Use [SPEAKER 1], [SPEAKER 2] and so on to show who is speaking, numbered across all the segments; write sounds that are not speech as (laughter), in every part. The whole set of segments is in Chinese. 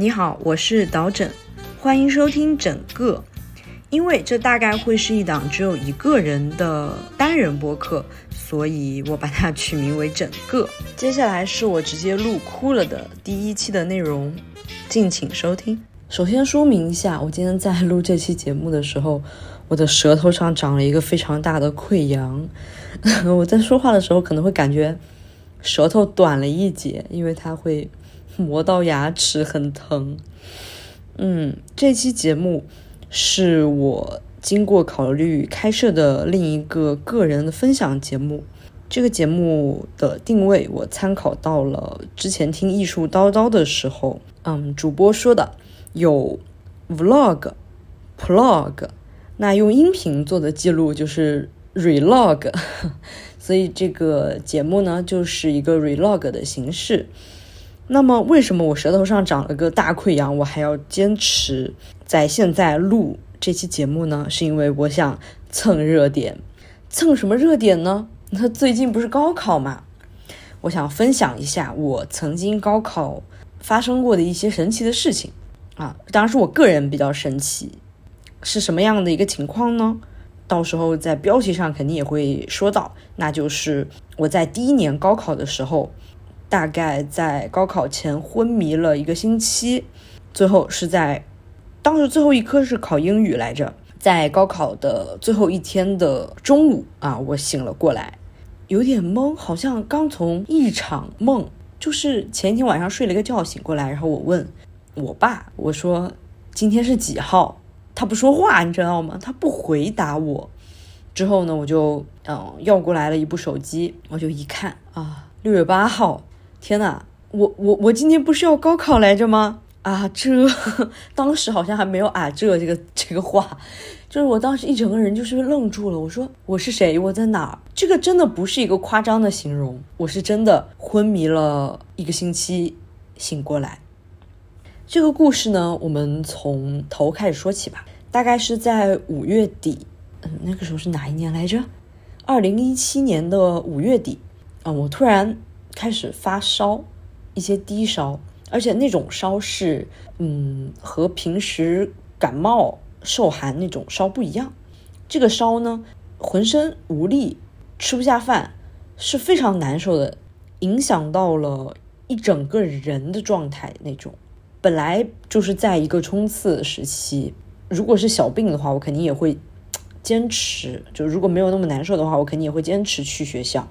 [SPEAKER 1] 你好，我是导整，欢迎收听整个。因为这大概会是一档只有一个人的单人播客，所以我把它取名为整个。接下来是我直接录哭了的第一期的内容，敬请收听。首先说明一下，我今天在录这期节目的时候，我的舌头上长了一个非常大的溃疡，(laughs) 我在说话的时候可能会感觉舌头短了一截，因为它会磨到牙齿，很疼。嗯，这期节目。是我经过考虑开设的另一个个人的分享节目。这个节目的定位我参考到了之前听艺术叨叨的时候，嗯，主播说的有 vlog、plog，那用音频做的记录就是 relog，(laughs) 所以这个节目呢就是一个 relog 的形式。那么为什么我舌头上长了个大溃疡，我还要坚持？在现在录这期节目呢，是因为我想蹭热点，蹭什么热点呢？那最近不是高考嘛，我想分享一下我曾经高考发生过的一些神奇的事情啊，当然是我个人比较神奇，是什么样的一个情况呢？到时候在标题上肯定也会说到，那就是我在第一年高考的时候，大概在高考前昏迷了一个星期，最后是在。当时最后一科是考英语来着，在高考的最后一天的中午啊，我醒了过来，有点懵，好像刚从一场梦，就是前一天晚上睡了个觉醒过来，然后我问我爸，我说今天是几号？他不说话，你知道吗？他不回答我。之后呢，我就嗯要过来了一部手机，我就一看啊，六月八号，天呐，我我我今天不是要高考来着吗？啊，这 (laughs) 当时好像还没有啊，这这个这个话，就是我当时一整个人就是愣住了。我说我是谁？我在哪儿？这个真的不是一个夸张的形容，我是真的昏迷了一个星期，醒过来。这个故事呢，我们从头开始说起吧。大概是在五月底，嗯，那个时候是哪一年来着？二零一七年的五月底啊，我突然开始发烧，一些低烧。而且那种烧是，嗯，和平时感冒受寒那种烧不一样。这个烧呢，浑身无力，吃不下饭，是非常难受的，影响到了一整个人的状态那种。本来就是在一个冲刺时期，如果是小病的话，我肯定也会坚持。就如果没有那么难受的话，我肯定也会坚持去学校。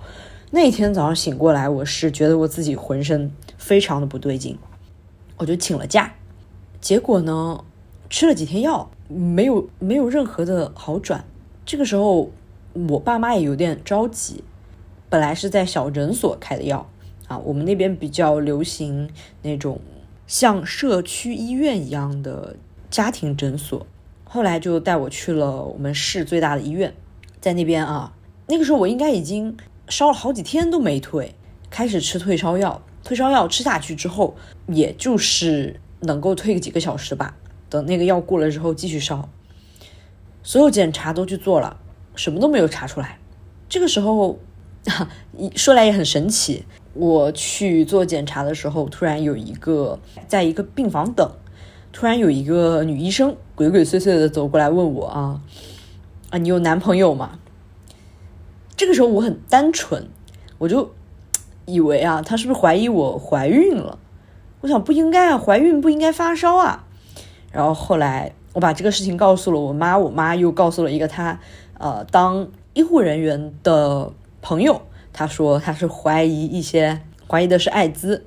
[SPEAKER 1] 那天早上醒过来，我是觉得我自己浑身非常的不对劲。我就请了假，结果呢，吃了几天药，没有没有任何的好转。这个时候，我爸妈也有点着急。本来是在小诊所开的药啊，我们那边比较流行那种像社区医院一样的家庭诊所。后来就带我去了我们市最大的医院，在那边啊，那个时候我应该已经烧了好几天都没退，开始吃退烧药。退烧药吃下去之后，也就是能够退个几个小时吧。等那个药过了之后，继续烧。所有检查都去做了，什么都没有查出来。这个时候，(laughs) 哈说来也很神奇。我去做检查的时候，突然有一个在一个病房等，突然有一个女医生鬼鬼祟祟的走过来问我啊啊，你有男朋友吗？这个时候我很单纯，我就。以为啊，他是不是怀疑我怀孕了？我想不应该啊，怀孕不应该发烧啊。然后后来我把这个事情告诉了我妈，我妈又告诉了一个她呃当医护人员的朋友，他说他是怀疑一些怀疑的是艾滋。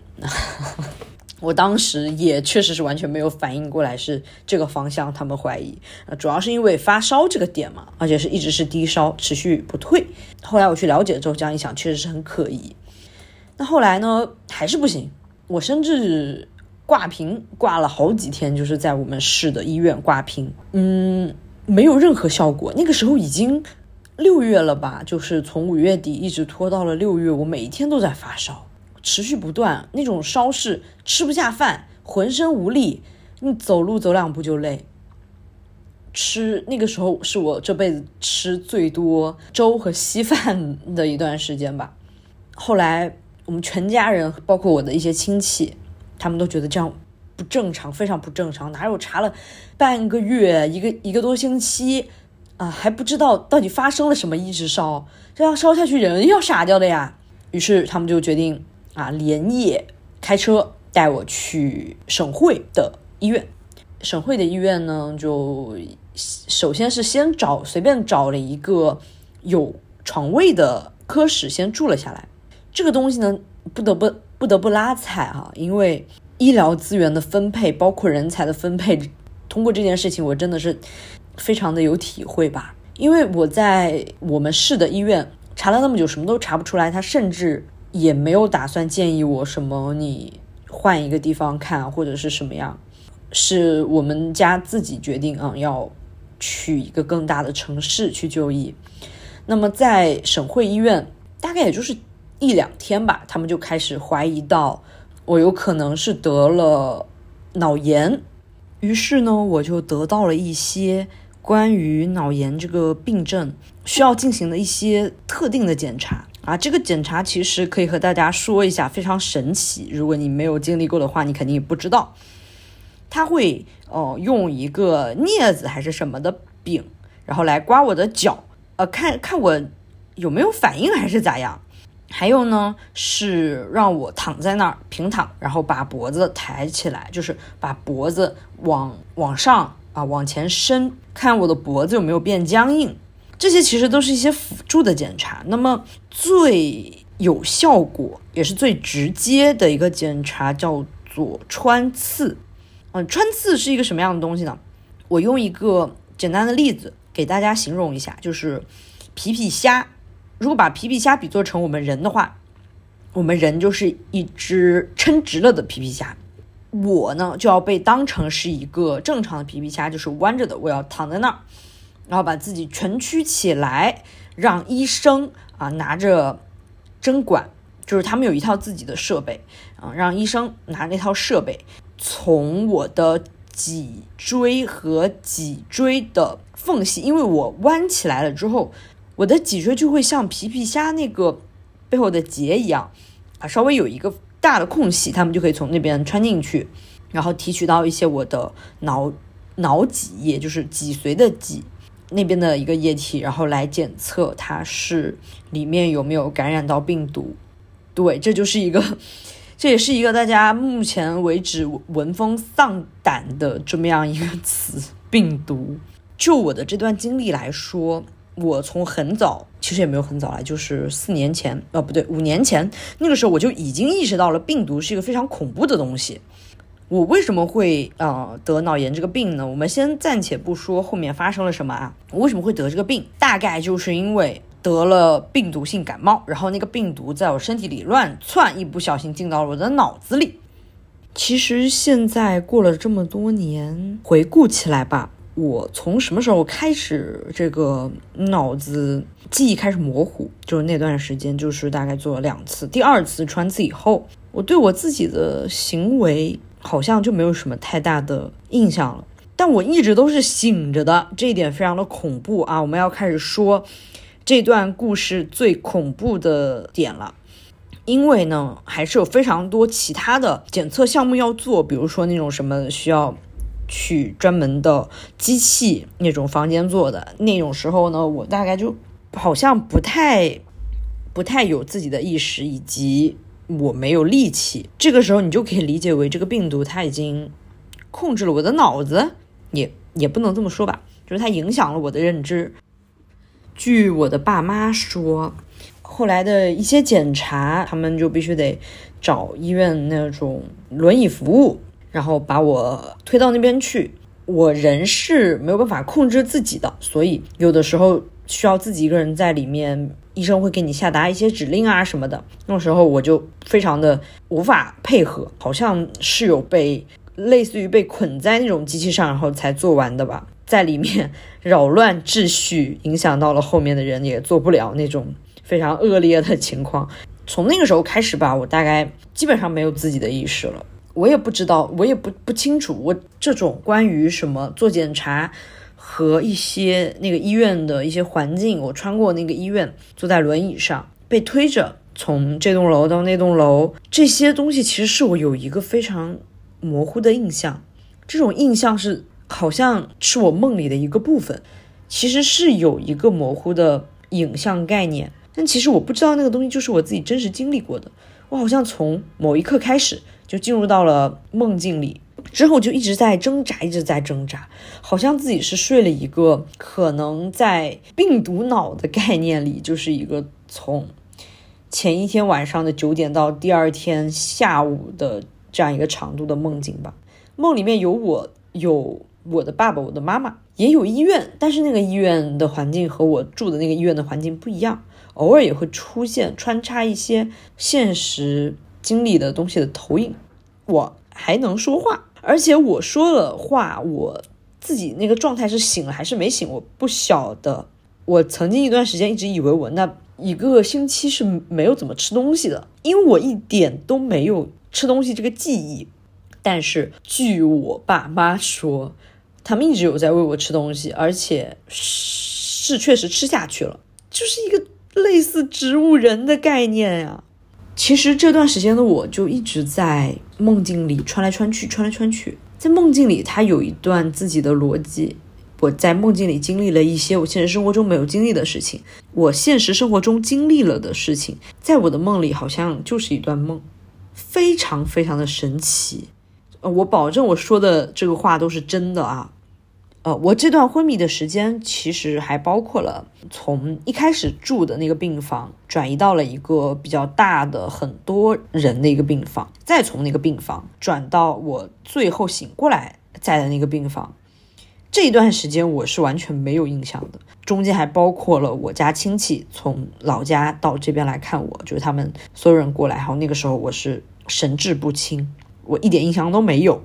[SPEAKER 1] 我当时也确实是完全没有反应过来是这个方向，他们怀疑，主要是因为发烧这个点嘛，而且是一直是低烧，持续不退。后来我去了解之后，这样一想，确实是很可疑。那后来呢？还是不行。我甚至挂瓶挂了好几天，就是在我们市的医院挂瓶，嗯，没有任何效果。那个时候已经六月了吧？就是从五月底一直拖到了六月，我每一天都在发烧，持续不断。那种烧是吃不下饭，浑身无力，你走路走两步就累。吃那个时候是我这辈子吃最多粥和稀饭的一段时间吧。后来。我们全家人，包括我的一些亲戚，他们都觉得这样不正常，非常不正常。哪有查了半个月，一个一个多星期啊，还不知道到底发生了什么，一直烧，这样烧下去人要傻掉的呀。于是他们就决定啊，连夜开车带我去省会的医院。省会的医院呢，就首先是先找随便找了一个有床位的科室先住了下来。这个东西呢，不得不不得不拉踩哈，因为医疗资源的分配，包括人才的分配，通过这件事情，我真的是非常的有体会吧。因为我在我们市的医院查了那么久，什么都查不出来，他甚至也没有打算建议我什么，你换一个地方看或者是什么样。是我们家自己决定啊，要去一个更大的城市去就医。那么在省会医院，大概也就是一两天吧，他们就开始怀疑到我有可能是得了脑炎。于是呢，我就得到了一些关于脑炎这个病症需要进行的一些特定的检查啊。这个检查其实可以和大家说一下，非常神奇。如果你没有经历过的话，你肯定也不知道。他会哦用一个镊子还是什么的柄，然后来刮我的脚，呃，看看我有没有反应还是咋样。还有呢，是让我躺在那儿平躺，然后把脖子抬起来，就是把脖子往往上啊往前伸，看我的脖子有没有变僵硬。这些其实都是一些辅助的检查。那么最有效果也是最直接的一个检查叫做穿刺。嗯，穿刺是一个什么样的东西呢？我用一个简单的例子给大家形容一下，就是皮皮虾。如果把皮皮虾比作成我们人的话，我们人就是一只撑直了的皮皮虾。我呢就要被当成是一个正常的皮皮虾，就是弯着的。我要躺在那儿，然后把自己蜷曲起来，让医生啊拿着针管，就是他们有一套自己的设备啊，让医生拿那套设备。从我的脊椎和脊椎的缝隙，因为我弯起来了之后，我的脊椎就会像皮皮虾那个背后的结一样，啊，稍微有一个大的空隙，他们就可以从那边穿进去，然后提取到一些我的脑脑脊液，就是脊髓的脊那边的一个液体，然后来检测它是里面有没有感染到病毒。对，这就是一个。这也是一个大家目前为止闻风丧胆的这么样一个词——病毒。就我的这段经历来说，我从很早，其实也没有很早了，就是四年前，哦，不对，五年前，那个时候我就已经意识到了病毒是一个非常恐怖的东西。我为什么会呃得脑炎这个病呢？我们先暂且不说后面发生了什么啊，我为什么会得这个病？大概就是因为。得了病毒性感冒，然后那个病毒在我身体里乱窜，一不小心进到了我的脑子里。其实现在过了这么多年，回顾起来吧，我从什么时候开始这个脑子记忆开始模糊？就是那段时间，就是大概做了两次，第二次穿刺以后，我对我自己的行为好像就没有什么太大的印象了。但我一直都是醒着的，这一点非常的恐怖啊！我们要开始说。这段故事最恐怖的点了，因为呢，还是有非常多其他的检测项目要做，比如说那种什么需要去专门的机器那种房间做的那种时候呢，我大概就好像不太不太有自己的意识，以及我没有力气。这个时候，你就可以理解为这个病毒它已经控制了我的脑子，也也不能这么说吧，就是它影响了我的认知。据我的爸妈说，后来的一些检查，他们就必须得找医院那种轮椅服务，然后把我推到那边去。我人是没有办法控制自己的，所以有的时候需要自己一个人在里面，医生会给你下达一些指令啊什么的。那时候我就非常的无法配合，好像是有被类似于被捆在那种机器上，然后才做完的吧。(laughs) 在里面扰乱秩序，影响到了后面的人，也做不了那种非常恶劣的情况。从那个时候开始吧，我大概基本上没有自己的意识了。我也不知道，我也不不清楚，我这种关于什么做检查和一些那个医院的一些环境，我穿过那个医院，坐在轮椅上被推着从这栋楼到那栋楼，这些东西其实是我有一个非常模糊的印象，这种印象是好像是我梦里的一个部分，其实是有一个模糊的影像概念，但其实我不知道那个东西就是我自己真实经历过的。我好像从某一刻开始就进入到了梦境里，之后就一直在挣扎，一直在挣扎，好像自己是睡了一个可能在病毒脑的概念里，就是一个从前一天晚上的九点到第二天下午的。这样一个长度的梦境吧，梦里面有我，有我的爸爸，我的妈妈，也有医院，但是那个医院的环境和我住的那个医院的环境不一样，偶尔也会出现穿插一些现实经历的东西的投影。我还能说话，而且我说了话，我自己那个状态是醒了还是没醒，我不晓得。我曾经一段时间一直以为我那一个星期是没有怎么吃东西的，因为我一点都没有。吃东西这个记忆，但是据我爸妈说，他们一直有在喂我吃东西，而且是确实吃下去了，就是一个类似植物人的概念呀。其实这段时间的我就一直在梦境里穿来穿去，穿来穿去。在梦境里，它有一段自己的逻辑。我在梦境里经历了一些我现实生活中没有经历的事情，我现实生活中经历了的事情，在我的梦里好像就是一段梦。非常非常的神奇，呃，我保证我说的这个话都是真的啊，呃，我这段昏迷的时间其实还包括了从一开始住的那个病房转移到了一个比较大的很多人的一个病房，再从那个病房转到我最后醒过来在的那个病房。这一段时间我是完全没有印象的，中间还包括了我家亲戚从老家到这边来看我，就是他们所有人过来，然后那个时候我是神志不清，我一点印象都没有。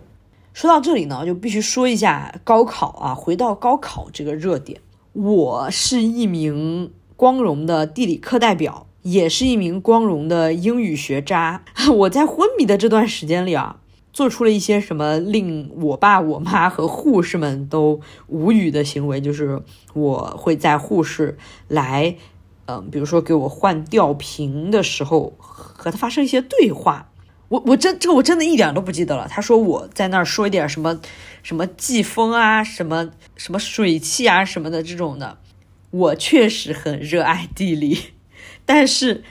[SPEAKER 1] 说到这里呢，就必须说一下高考啊，回到高考这个热点，我是一名光荣的地理课代表，也是一名光荣的英语学渣。(laughs) 我在昏迷的这段时间里啊。做出了一些什么令我爸、我妈和护士们都无语的行为，就是我会在护士来，嗯，比如说给我换吊瓶的时候，和他发生一些对话。我我真这个我真的一点都不记得了。他说我在那儿说一点什么什么季风啊，什么什么水汽啊什么的这种的。我确实很热爱地理，但是。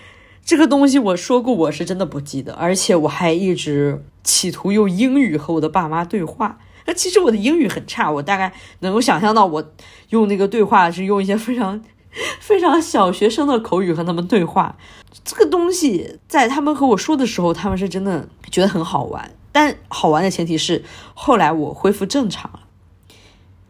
[SPEAKER 1] 这个东西我说过，我是真的不记得，而且我还一直企图用英语和我的爸妈对话。那其实我的英语很差，我大概能够想象到，我用那个对话是用一些非常 (laughs) 非常小学生的口语和他们对话。这个东西在他们和我说的时候，他们是真的觉得很好玩。但好玩的前提是后来我恢复正常了。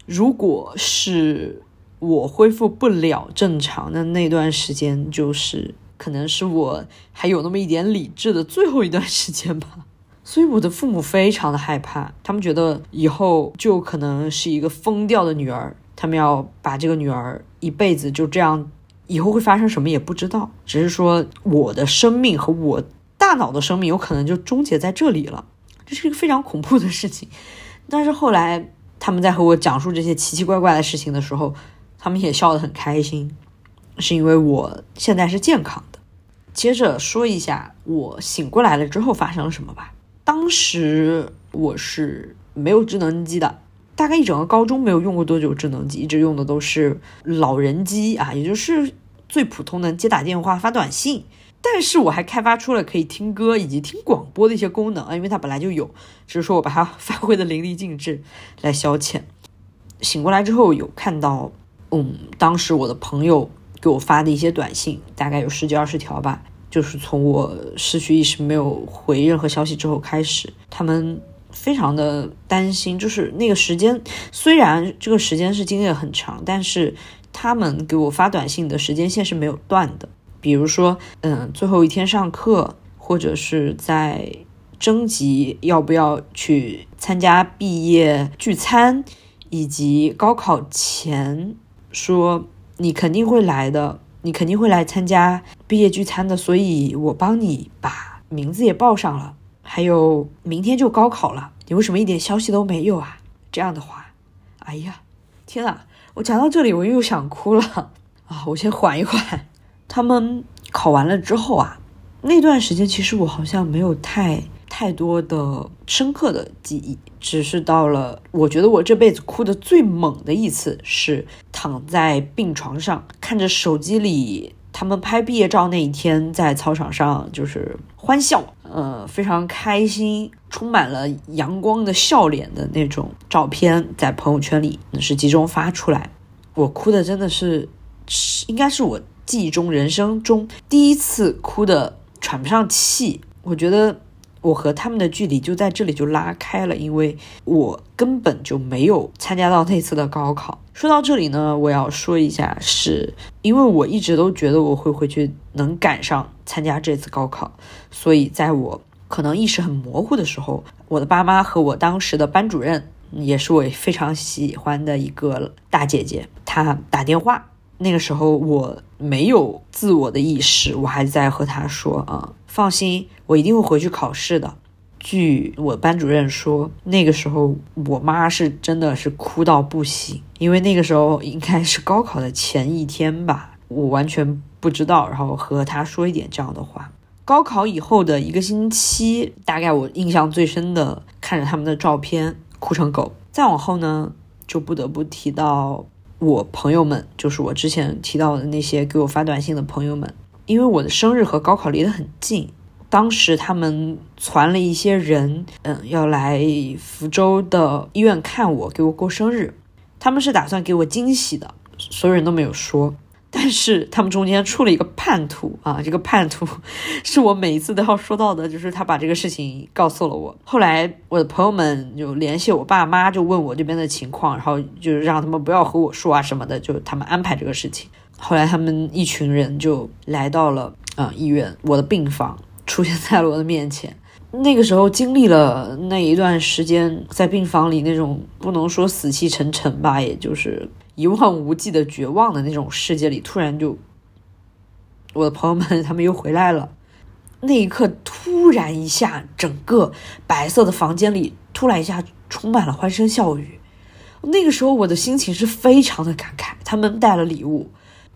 [SPEAKER 1] 如果是我恢复不了正常的那段时间，就是。可能是我还有那么一点理智的最后一段时间吧，所以我的父母非常的害怕，他们觉得以后就可能是一个疯掉的女儿，他们要把这个女儿一辈子就这样，以后会发生什么也不知道，只是说我的生命和我大脑的生命有可能就终结在这里了，这是一个非常恐怖的事情。但是后来他们在和我讲述这些奇奇怪怪的事情的时候，他们也笑得很开心。是因为我现在是健康的。接着说一下我醒过来了之后发生了什么吧。当时我是没有智能机的，大概一整个高中没有用过多久智能机，一直用的都是老人机啊，也就是最普通的接打电话、发短信。但是我还开发出了可以听歌以及听广播的一些功能啊，因为它本来就有，只是说我把它发挥的淋漓尽致来消遣。醒过来之后有看到，嗯，当时我的朋友。给我发的一些短信，大概有十几二十条吧，就是从我失去意识没有回任何消息之后开始，他们非常的担心。就是那个时间，虽然这个时间是经历很长，但是他们给我发短信的时间线是没有断的。比如说，嗯，最后一天上课，或者是在征集要不要去参加毕业聚餐，以及高考前说。你肯定会来的，你肯定会来参加毕业聚餐的，所以我帮你把名字也报上了。还有明天就高考了，你为什么一点消息都没有啊？这样的话，哎呀，天啊！我讲到这里我又想哭了 (laughs) 啊！我先缓一缓。他们考完了之后啊，那段时间其实我好像没有太。太多的深刻的记忆，只是到了我觉得我这辈子哭的最猛的一次，是躺在病床上，看着手机里他们拍毕业照那一天在操场上就是欢笑，呃，非常开心，充满了阳光的笑脸的那种照片，在朋友圈里是集中发出来，我哭的真的是，应该是我记忆中人生中第一次哭的。喘不上气，我觉得我和他们的距离就在这里就拉开了，因为我根本就没有参加到那次的高考。说到这里呢，我要说一下，是因为我一直都觉得我会回去能赶上参加这次高考，所以在我可能意识很模糊的时候，我的爸妈和我当时的班主任，也是我非常喜欢的一个大姐姐，她打电话。那个时候我没有自我的意识，我还在和她说啊，放心，我一定会回去考试的。据我班主任说，那个时候我妈是真的是哭到不行，因为那个时候应该是高考的前一天吧，我完全不知道。然后和他说一点这样的话。高考以后的一个星期，大概我印象最深的，看着他们的照片哭成狗。再往后呢，就不得不提到。我朋友们，就是我之前提到的那些给我发短信的朋友们，因为我的生日和高考离得很近，当时他们传了一些人，嗯，要来福州的医院看我，给我过生日，他们是打算给我惊喜的，所有人都没有说。但是他们中间出了一个叛徒啊！这个叛徒 (laughs) 是我每一次都要说到的，就是他把这个事情告诉了我。后来我的朋友们就联系我爸妈，就问我这边的情况，然后就让他们不要和我说啊什么的，就他们安排这个事情。后来他们一群人就来到了啊医院，我的病房出现在了我的面前。那个时候经历了那一段时间在病房里那种不能说死气沉沉吧，也就是。一望无际的绝望的那种世界里，突然就，我的朋友们他们又回来了。那一刻，突然一下，整个白色的房间里突然一下充满了欢声笑语。那个时候，我的心情是非常的感慨。他们带了礼物，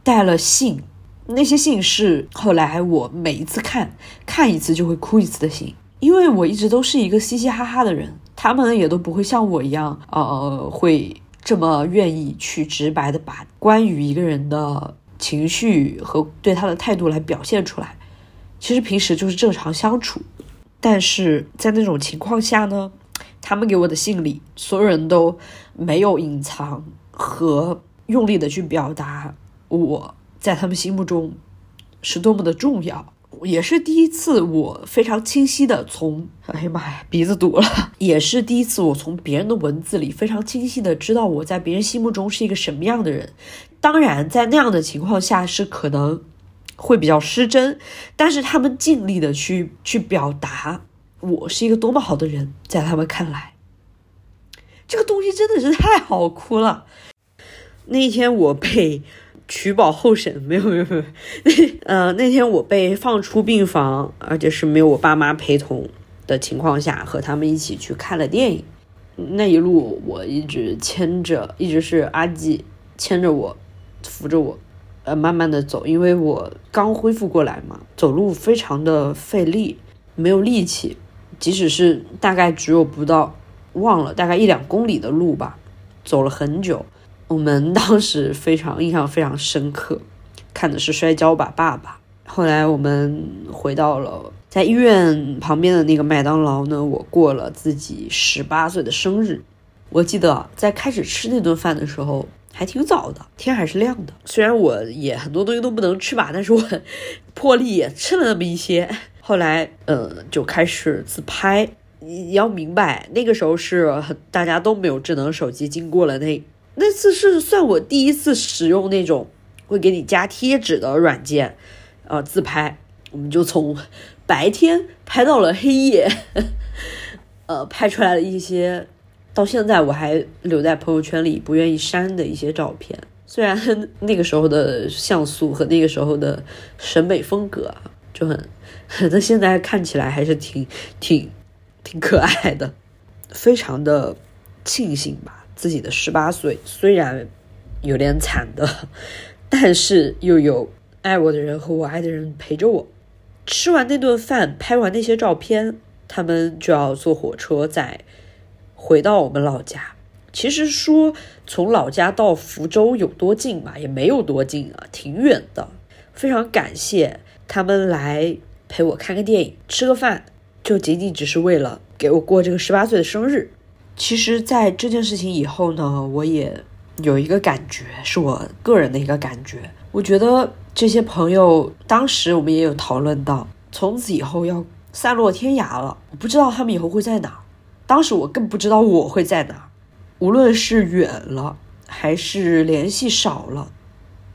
[SPEAKER 1] 带了信，那些信是后来我每一次看看一次就会哭一次的信，因为我一直都是一个嘻嘻哈哈的人，他们也都不会像我一样，呃，会。这么愿意去直白的把关于一个人的情绪和对他的态度来表现出来，其实平时就是正常相处，但是在那种情况下呢，他们给我的信里，所有人都没有隐藏和用力的去表达我在他们心目中是多么的重要。也是第一次，我非常清晰的从，哎呀妈呀，鼻子堵了。也是第一次，我从别人的文字里非常清晰的知道我在别人心目中是一个什么样的人。当然，在那样的情况下是可能会比较失真，但是他们尽力的去去表达我是一个多么好的人，在他们看来，这个东西真的是太好哭了。那一天我被。取保候审没有没有没有，那呃那天我被放出病房，而且是没有我爸妈陪同的情况下，和他们一起去看了电影。那一路我一直牵着，一直是阿纪牵着我，扶着我，呃慢慢的走，因为我刚恢复过来嘛，走路非常的费力，没有力气，即使是大概只有不到忘了大概一两公里的路吧，走了很久。我们当时非常印象非常深刻，看的是《摔跤吧，爸爸》。后来我们回到了在医院旁边的那个麦当劳呢，我过了自己十八岁的生日。我记得在开始吃那顿饭的时候还挺早的，天还是亮的。虽然我也很多东西都不能吃吧，但是我 (laughs) 破例也吃了那么一些。后来，呃，就开始自拍。你要明白，那个时候是很大家都没有智能手机，经过了那。那次是算我第一次使用那种会给你加贴纸的软件，呃，自拍，我们就从白天拍到了黑夜，(laughs) 呃，拍出来了一些到现在我还留在朋友圈里不愿意删的一些照片。虽然那个时候的像素和那个时候的审美风格就很，那 (laughs) 现在看起来还是挺挺挺可爱的，非常的庆幸吧。自己的十八岁虽然有点惨的，(laughs) 但是又有爱我的人和我爱的人陪着我。吃完那顿饭，拍完那些照片，他们就要坐火车再回到我们老家。其实说从老家到福州有多近嘛，也没有多近啊，挺远的。非常感谢他们来陪我看个电影、吃个饭，就仅仅只是为了给我过这个十八岁的生日。其实，在这件事情以后呢，我也有一个感觉，是我个人的一个感觉。我觉得这些朋友，当时我们也有讨论到，从此以后要散落天涯了。我不知道他们以后会在哪，当时我更不知道我会在哪。无论是远了还是联系少了，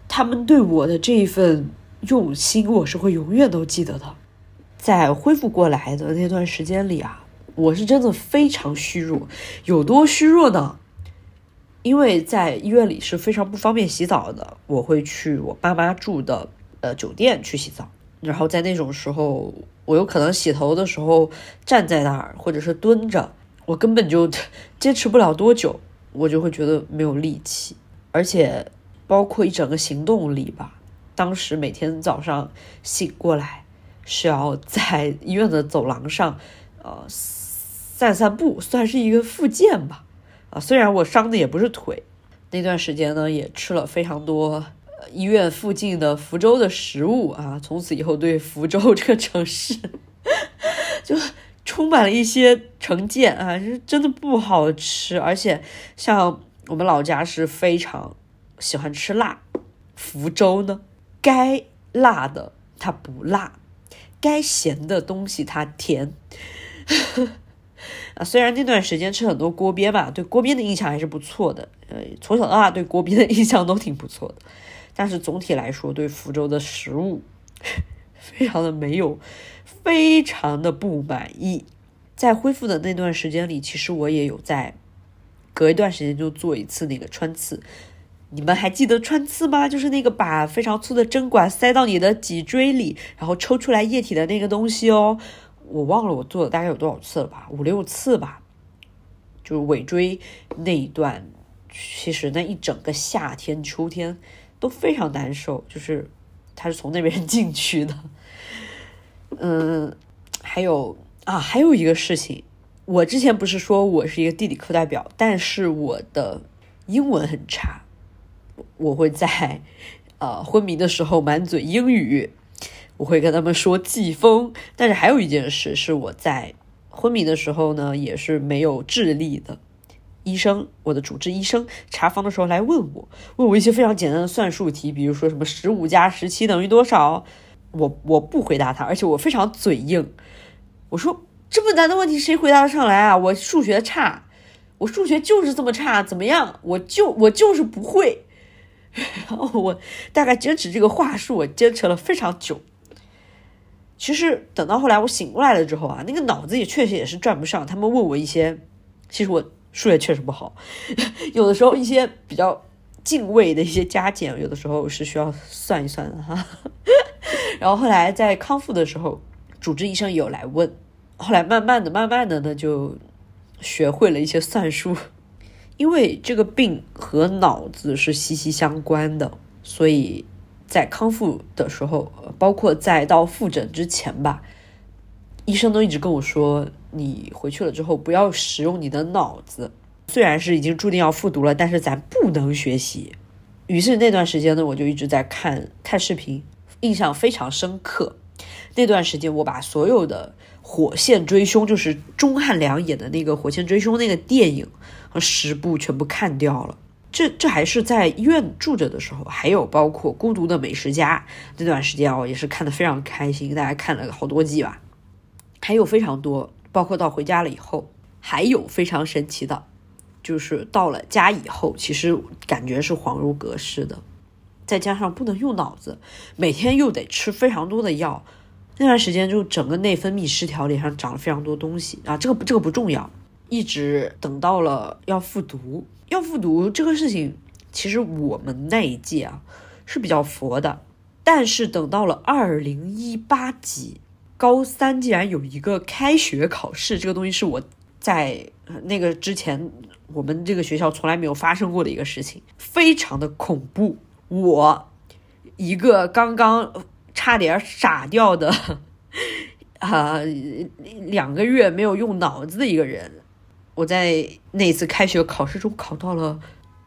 [SPEAKER 1] 他们对我的这一份用心，我是会永远都记得的。在恢复过来的那段时间里啊，我是真的非常虚弱，有多虚弱呢？因为在医院里是非常不方便洗澡的，我会去我爸妈住的呃酒店去洗澡，然后在那种时候，我有可能洗头的时候站在那儿，或者是蹲着。我根本就 (laughs) 坚持不了多久，我就会觉得没有力气，而且包括一整个行动力吧。当时每天早上醒过来是要在医院的走廊上，呃，散散步，算是一个复健吧。啊，虽然我伤的也不是腿，那段时间呢也吃了非常多医院附近的福州的食物啊，从此以后对福州这个城市 (laughs) 就。充满了一些成见啊，是真的不好吃，而且像我们老家是非常喜欢吃辣，福州呢，该辣的它不辣，该咸的东西它甜。啊，虽然那段时间吃很多锅边吧，对锅边的印象还是不错的，呃，从小到大对锅边的印象都挺不错的，但是总体来说对福州的食物非常的没有。非常的不满意，在恢复的那段时间里，其实我也有在隔一段时间就做一次那个穿刺。你们还记得穿刺吗？就是那个把非常粗的针管塞到你的脊椎里，然后抽出来液体的那个东西哦。我忘了我做了大概有多少次了吧，五六次吧。就是尾椎那一段，其实那一整个夏天、秋天都非常难受，就是它是从那边进去的。(laughs) 嗯，还有啊，还有一个事情，我之前不是说我是一个地理课代表，但是我的英文很差，我会在呃昏迷的时候满嘴英语，我会跟他们说季风。但是还有一件事是我在昏迷的时候呢，也是没有智力的。医生，我的主治医生查房的时候来问我，问我一些非常简单的算术题，比如说什么十五加十七等于多少。我我不回答他，而且我非常嘴硬。我说这么难的问题谁回答得上来啊？我数学差，我数学就是这么差，怎么样？我就我就是不会。(laughs) 然后我大概坚持这个话术，我坚持了非常久。其实等到后来我醒过来了之后啊，那个脑子也确实也是转不上。他们问我一些，其实我数学确实不好，(laughs) 有的时候一些比较敬畏的一些加减，有的时候是需要算一算的哈。(laughs) 然后后来在康复的时候，主治医生有来问，后来慢慢的、慢慢的呢，就学会了一些算术。因为这个病和脑子是息息相关的，所以在康复的时候，包括在到复诊之前吧，医生都一直跟我说，你回去了之后不要使用你的脑子。虽然是已经注定要复读了，但是咱不能学习。于是那段时间呢，我就一直在看看视频。印象非常深刻，那段时间我把所有的《火线追凶》，就是钟汉良演的那个《火线追凶》那个电影和十部全部看掉了。这这还是在医院住着的时候，还有包括《孤独的美食家》那段时间哦，也是看的非常开心，大家看了好多季吧。还有非常多，包括到回家了以后，还有非常神奇的，就是到了家以后，其实感觉是恍如隔世的。再加上不能用脑子，每天又得吃非常多的药，那段时间就整个内分泌失调，脸上长了非常多东西啊。这个这个不重要，一直等到了要复读，要复读这个事情，其实我们那一届啊是比较佛的，但是等到了二零一八级高三，竟然有一个开学考试，这个东西是我在那个之前我们这个学校从来没有发生过的一个事情，非常的恐怖。我一个刚刚差点傻掉的 (laughs) 啊两个月没有用脑子的一个人。我在那次开学考试中考到了，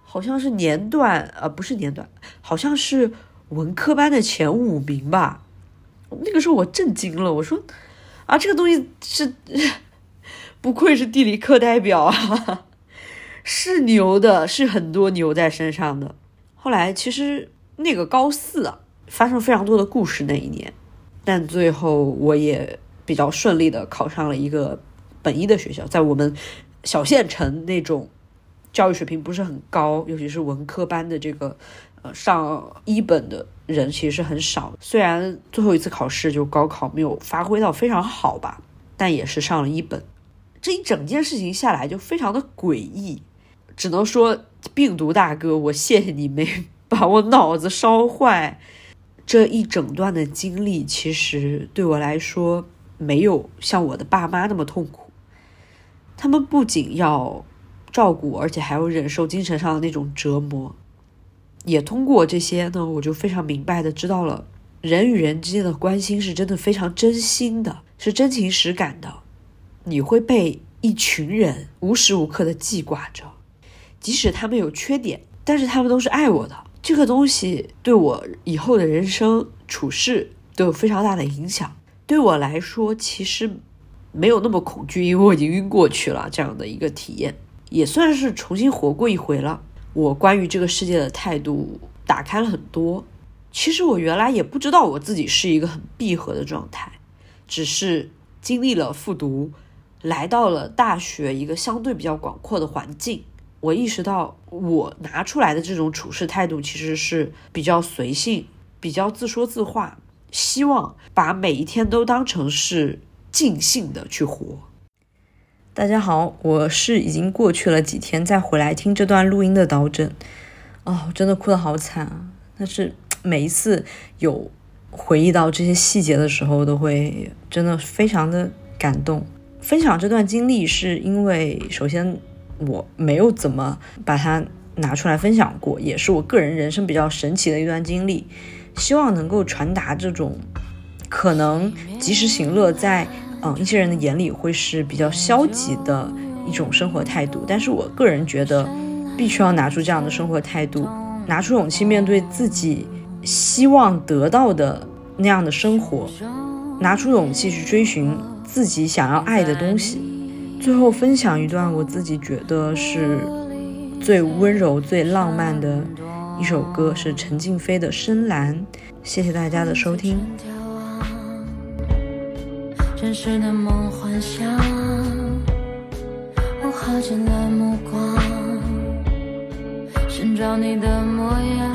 [SPEAKER 1] 好像是年段，呃，不是年段，好像是文科班的前五名吧。那个时候我震惊了，我说啊，这个东西是不愧是地理课代表啊，是牛的，是很多牛在身上的。后来其实那个高四啊，发生非常多的故事那一年，但最后我也比较顺利的考上了一个本一的学校，在我们。小县城那种教育水平不是很高，尤其是文科班的这个呃上一本的人其实是很少。虽然最后一次考试就高考没有发挥到非常好吧，但也是上了一本。这一整件事情下来就非常的诡异，只能说病毒大哥，我谢谢你没把我脑子烧坏。这一整段的经历其实对我来说没有像我的爸妈那么痛苦。他们不仅要照顾，而且还要忍受精神上的那种折磨。也通过这些呢，我就非常明白的知道了，人与人之间的关心是真的非常真心的，是真情实感的。你会被一群人无时无刻的记挂着，即使他们有缺点，但是他们都是爱我的。这个东西对我以后的人生处事都有非常大的影响。对我来说，其实。没有那么恐惧，因为我已经晕过去了。这样的一个体验，也算是重新活过一回了。我关于这个世界的态度打开了很多。其实我原来也不知道我自己是一个很闭合的状态，只是经历了复读，来到了大学一个相对比较广阔的环境，我意识到我拿出来的这种处事态度其实是比较随性，比较自说自话，希望把每一天都当成是。尽兴的去活。大家好，我是已经过去了几天再回来听这段录音的导诊。哦，真的哭得好惨啊！但是每一次有回忆到这些细节的时候，都会真的非常的感动。分享这段经历是因为，首先我没有怎么把它拿出来分享过，也是我个人人生比较神奇的一段经历。希望能够传达这种可能及时行乐在。嗯，一些人的眼里会是比较消极的一种生活态度，但是我个人觉得，必须要拿出这样的生活态度，拿出勇气面对自己希望得到的那样的生活，拿出勇气去追寻自己想要爱的东西。最后分享一段我自己觉得是最温柔、最浪漫的一首歌，是陈静飞的《深蓝》。谢谢大家的收听。真实的梦幻想，我耗尽了目光，寻找你的模样，